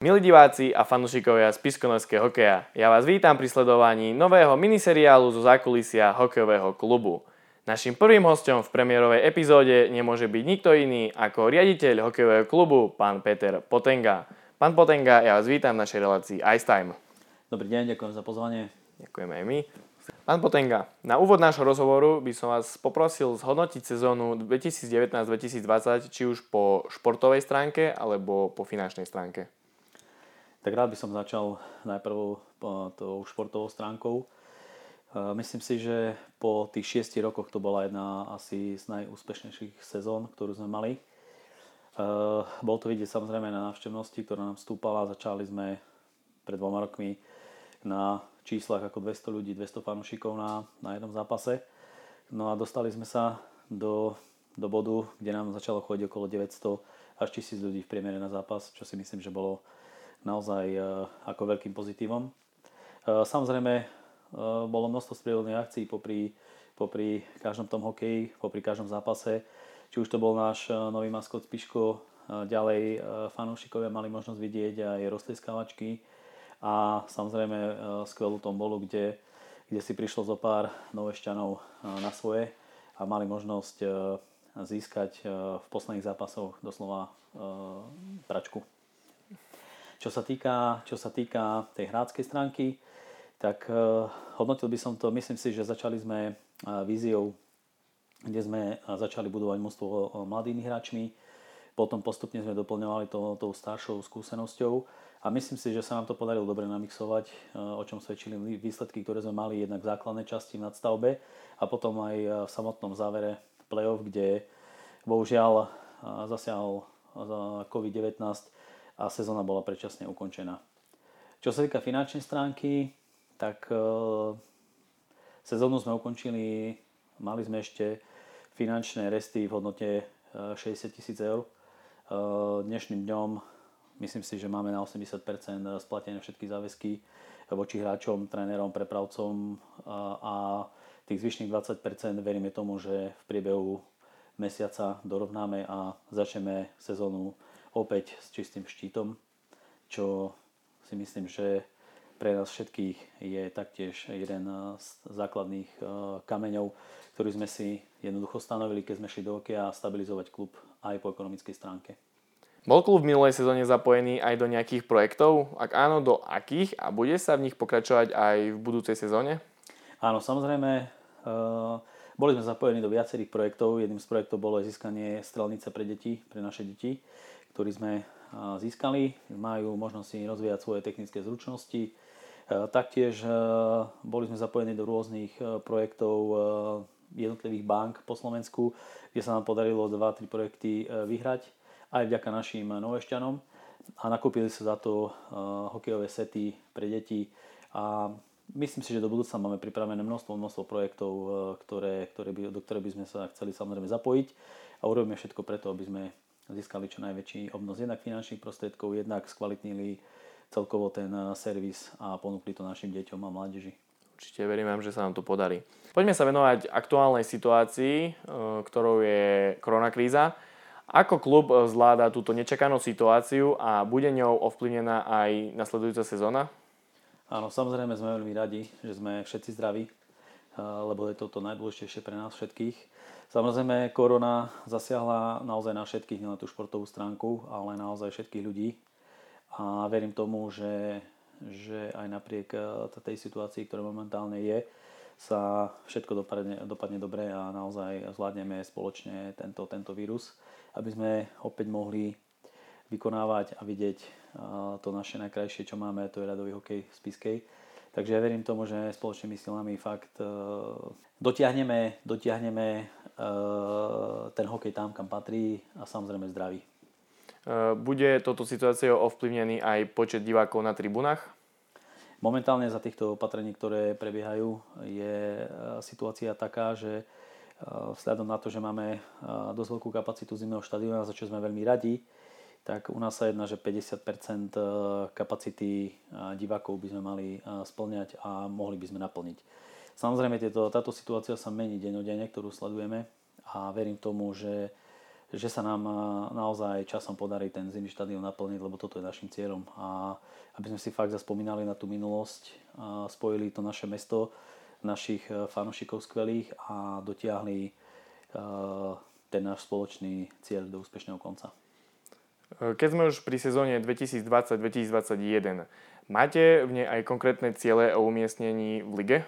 Milí diváci a fanúšikovia spiskonorského hokeja, ja vás vítam pri sledovaní nového miniseriálu zo zákulisia hokejového klubu. Našim prvým hostom v premiérovej epizóde nemôže byť nikto iný ako riaditeľ hokejového klubu, pán Peter Potenga. Pán Potenga, ja vás vítam v našej relácii Ice Time. Dobrý deň, ďakujem za pozvanie. Ďakujeme aj my. Pán Potenga, na úvod nášho rozhovoru by som vás poprosil zhodnotiť sezónu 2019-2020 či už po športovej stránke alebo po finančnej stránke. Tak rád by som začal najprv tou športovou stránkou. Myslím si, že po tých 6 rokoch to bola jedna asi z najúspešnejších sezón, ktorú sme mali. Bol to vidieť samozrejme na návštevnosti, ktorá nám stúpala. Začali sme pred dvoma rokmi na číslach ako 200 ľudí, 200 fanúšikov na, na jednom zápase. No a dostali sme sa do, do bodu, kde nám začalo chodiť okolo 900 až 1000 ľudí v priemere na zápas, čo si myslím, že bolo naozaj e, ako veľkým pozitívom. E, samozrejme, e, bolo množstvo sprievodných akcií popri, popri každom tom hokeji, popri každom zápase. Či už to bol náš nový maskot Spiško, ďalej fanúšikovia mali možnosť vidieť aj rozteskávačky a samozrejme skvelú tombolu, kde, kde si prišlo zo pár novešťanov na svoje a mali možnosť získať v posledných zápasoch doslova pračku. Čo sa týka, čo sa týka tej hráckej stránky, tak uh, hodnotil by som to, myslím si, že začali sme uh, víziou, kde sme uh, začali budovať mústvo mladými hráčmi, potom postupne sme doplňovali to, tou staršou skúsenosťou a myslím si, že sa nám to podarilo dobre namixovať, o čom svedčili výsledky, ktoré sme mali jednak v základnej časti v nadstavbe a potom aj v samotnom závere play-off, kde bohužiaľ zasiahol COVID-19 a sezóna bola predčasne ukončená. Čo sa týka finančnej stránky, tak e, sezónu sme ukončili, mali sme ešte finančné resty v hodnote 60 e, tisíc eur. E, dnešným dňom myslím si, že máme na 80% splatené všetky záväzky voči hráčom, trénerom, prepravcom a tých zvyšných 20% veríme tomu, že v priebehu mesiaca dorovnáme a začneme sezónu opäť s čistým štítom, čo si myslím, že pre nás všetkých je taktiež jeden z základných eh, kameňov, ktorý sme si jednoducho stanovili, keď sme šli do okia a stabilizovať klub aj po ekonomickej stránke. Bol klub v minulej sezóne zapojený aj do nejakých projektov? Ak áno, do akých? A bude sa v nich pokračovať aj v budúcej sezóne? Áno, samozrejme. Eh, boli sme zapojení do viacerých projektov. Jedným z projektov bolo aj získanie strelnice pre deti, pre naše deti ktorý sme získali. Majú možnosť si rozvíjať svoje technické zručnosti. Taktiež boli sme zapojení do rôznych projektov jednotlivých bank po Slovensku, kde sa nám podarilo 2-3 projekty vyhrať aj vďaka našim novešťanom a nakúpili sa za to hokejové sety pre deti a myslím si, že do budúcna máme pripravené množstvo, množstvo projektov, ktoré, ktoré by, do ktoré by sme sa chceli samozrejme zapojiť a urobíme všetko preto, aby sme získali čo najväčší obnos jednak finančných prostriedkov, jednak skvalitnili celkovo ten eh, servis a ponúkli to našim deťom a mládeži. Určite verím vám, že sa nám to podarí. Poďme sa venovať aktuálnej situácii, eh, ktorou je koronakríza. Ako klub zvláda túto nečakanú situáciu a bude ňou ovplyvnená aj nasledujúca sezóna? Áno, samozrejme sme veľmi radi, že sme všetci zdraví, eh, lebo je toto najdôležitejšie pre nás všetkých. Samozrejme, korona zasiahla naozaj na všetkých, nielen tú športovú stránku, ale naozaj všetkých ľudí. A verím tomu, že, že aj napriek eh, tej situácii, ktorá momentálne je, sa všetko dopadne, dopadne dobre a naozaj zvládneme spoločne tento, tento vírus, aby sme opäť mohli vykonávať a vidieť eh, to naše najkrajšie, čo máme, to je radový hokej z Piskej. Takže ja verím tomu, že spoločnými silami fakt eh, dotiahneme, dotiahneme Eh, ten hokej tam, kam patrí a samozrejme zdraví. Eh, bude toto situáciou ovplyvnený aj počet divákov na tribunách? Momentálne za týchto opatrení, ktoré prebiehajú, je situácia taká, že vzhľadom na to, že máme dosť veľkú kapacitu zimného štadióna, za čo sme veľmi radi, tak u nás sa jedná, že 50% kapacity divákov by sme mali splňať a mohli by sme naplniť. Samozrejme, tieto, táto situácia sa mení dennodenne, ktorú sledujeme a verím tomu, že že sa nám naozaj časom podarí ten zimný štadión naplniť, lebo toto je našim cieľom. A aby sme si fakt zaspomínali na tú minulosť, spojili to naše mesto, našich fanošikov skvelých a dotiahli ten náš spoločný cieľ do úspešného konca. Keď sme už pri sezóne 2020-2021, máte v nej aj konkrétne ciele o umiestnení v lige?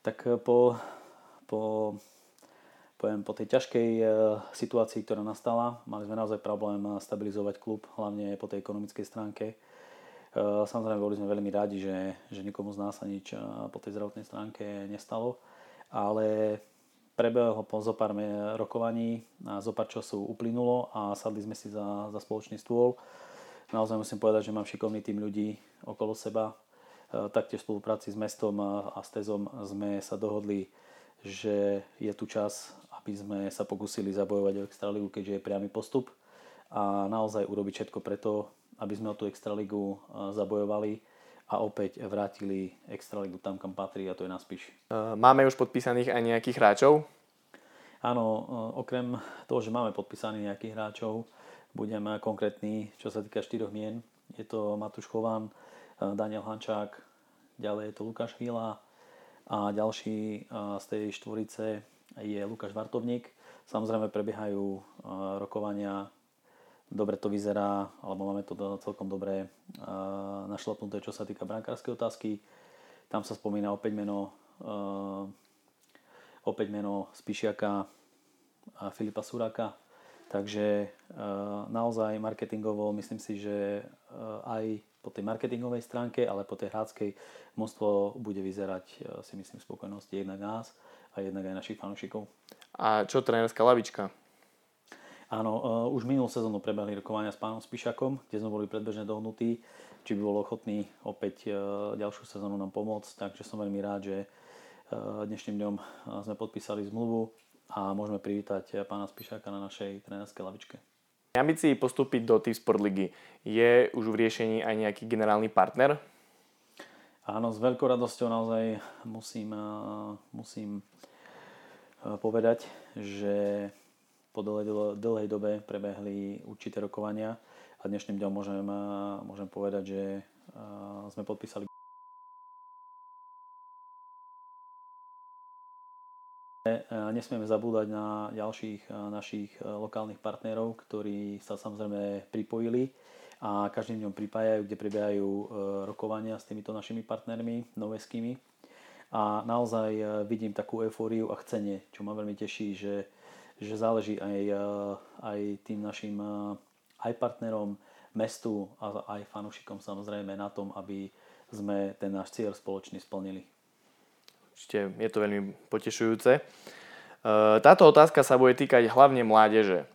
Tak eh, po, po, poviem, po tej ťažkej eh, situácii, ktorá nastala, mali sme naozaj problém eh, stabilizovať klub, hlavne po tej ekonomickej stránke. Samozrejme, boli sme veľmi radi, že, že nikomu z nás sa nič po tej zdravotnej stránke nestalo, ale prebehlo po zo pár rokovaní a zo pár času uplynulo a sadli sme si za, za spoločný stôl. Naozaj musím povedať, že mám šikovný tým ľudí okolo seba. E, taktiež v spolupráci s mestom a s Tezom sme sa dohodli, že je tu čas, aby sme sa pokúsili zabojovať o Extraligu, keďže je priamy postup a naozaj urobiť všetko preto, aby sme o tú Extraligu e, zabojovali a opäť vrátili Extraligu tam, kam patrí a to je na Spiš. Máme už podpísaných aj nejakých hráčov? Áno, okrem toho, že máme podpísaných nejakých hráčov, budem konkrétny, čo sa týka štyroch mien. Je to Matúš Chovan, Daniel Hančák, ďalej je to Lukáš Chvíla a ďalší z tej štvorice je Lukáš Vartovník. Samozrejme prebiehajú rokovania dobre to vyzerá, alebo máme to celkom dobre našlapnuté, čo sa týka brankárskej otázky. Tam sa spomína opäť meno, opäť meno Spišiaka a Filipa Suraka. Takže naozaj marketingovo myslím si, že aj po tej marketingovej stránke, ale po tej hráckej množstvo bude vyzerať si myslím spokojnosti jednak nás a jednak aj našich fanúšikov. A čo trénerská lavička? Áno, uh, už minulú sezónu prebehli rokovania s pánom Spišakom, kde sme boli predbežne dohnutí, či by bol ochotný opäť uh, ďalšiu sezónu nám pomôcť, takže som veľmi rád, že uh, dnešným dňom sme podpísali zmluvu a môžeme privítať pána Spišaka na našej trénerskej lavičke. Ambícii postúpiť do Team Sport Ligy je už v riešení aj nejaký generálny partner? Áno, s veľkou radosťou naozaj musím, musím povedať, že po dlhej, dobe prebehli určité rokovania a dnešným dňom môžem, môžem povedať, že sme podpísali Nesmieme zabúdať na ďalších našich lokálnych partnerov, ktorí sa samozrejme pripojili a každým dňom pripájajú, kde prebiehajú rokovania s týmito našimi partnermi noveskými. A naozaj vidím takú eufóriu a chcenie, čo ma veľmi teší, že že záleží aj, eh, aj tým našim eh, aj partnerom, mestu a aj fanúšikom samozrejme na tom, aby sme ten náš cieľ spoločný splnili. Určite je to veľmi potešujúce. Eh, táto otázka sa bude týkať hlavne mládeže.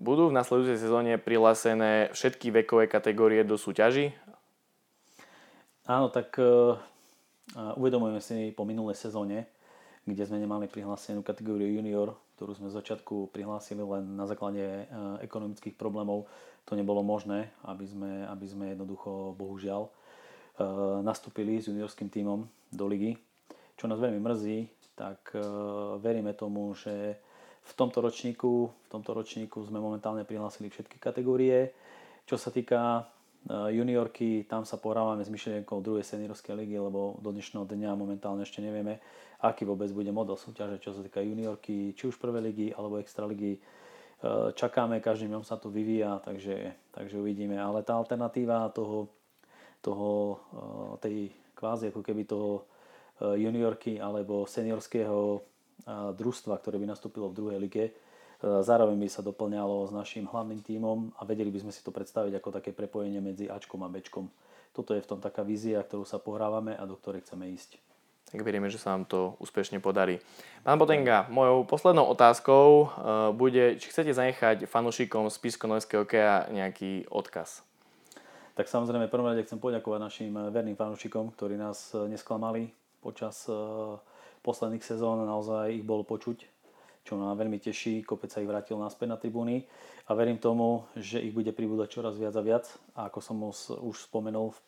Budú v nasledujúcej sezóne prihlásené všetky vekové kategórie do súťaží? Áno, tak uvedomujeme si po minulej sezóne, kde sme nemali prihlásenú kategóriu junior, ktorú sme z začiatku prihlásili len na základe e, ekonomických problémov. To nebolo možné, aby sme, aby sme jednoducho, bohužiaľ, e, nastúpili s juniorským tímom do ligy. Čo nás veľmi mrzí, tak e, veríme tomu, že v tomto ročníku, v tomto ročníku sme momentálne prihlásili všetky kategórie. Čo sa týka juniorky, tam sa pohrávame s myšlienkou druhej seniorskej ligy, lebo do dnešného dňa momentálne ešte nevieme, aký vôbec bude model súťaže, čo sa týka juniorky, či už prvej ligy alebo extraligy. E, čakáme, každým dňom sa to vyvíja, takže, takže uvidíme. Ale tá alternatíva toho, toho e, tej kvázi ako keby toho juniorky alebo seniorského družstva, ktoré by nastúpilo v druhej lige, zároveň by sa doplňalo s našim hlavným tímom a vedeli by sme si to predstaviť ako také prepojenie medzi Ačkom a Bčkom. Toto je v tom taká vízia, ktorú sa pohrávame a do ktorej chceme ísť tak veríme, že sa vám to úspešne podarí. Pán Botenga, mojou poslednou otázkou uh, bude, či chcete zanechať fanúšikom z Pisko-Nojského hokeja nejaký odkaz. Tak samozrejme, prvom rade chcem poďakovať našim eh, verným fanúšikom, ktorí nás nesklamali počas posledných sezón. Naozaj ich bolo počuť, čo ma veľmi teší. Kopec sa ich vrátil naspäť na tribúny a verím tomu, že ich bude pribúdať čoraz viac a viac. A ako som už spomenul v,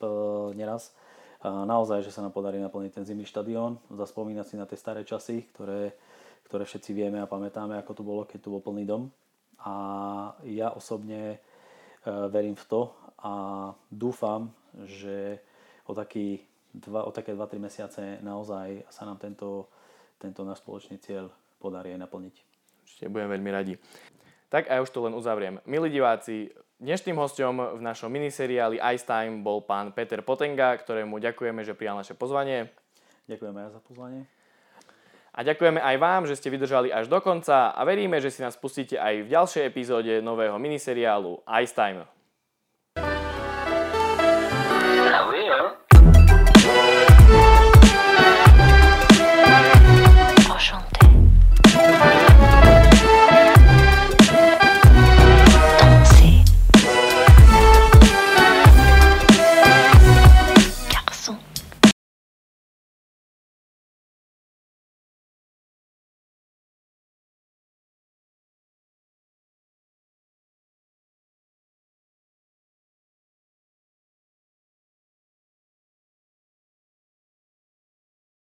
neraz, naozaj, že sa nám podarí naplniť ten zimný štadión, zaspomínať si na tie staré časy, ktoré, ktoré všetci vieme a pamätáme, ako to bolo, keď tu bol plný dom. A ja osobne e, verím v to a dúfam, že o, taký dva, o také 2-3 mesiace naozaj sa nám tento, tento náš spoločný cieľ podarí aj naplniť. Určite budem veľmi radi. Tak a ja už to len uzavriem. Milí diváci, dnešným hostom v našom miniseriáli Ice Time bol pán Peter Potenga, ktorému ďakujeme, že prijal naše pozvanie. Ďakujeme aj za pozvanie. A ďakujeme aj vám, že ste vydržali až do konca a veríme, že si nás pustíte aj v ďalšej epizóde nového miniseriálu Ice Time.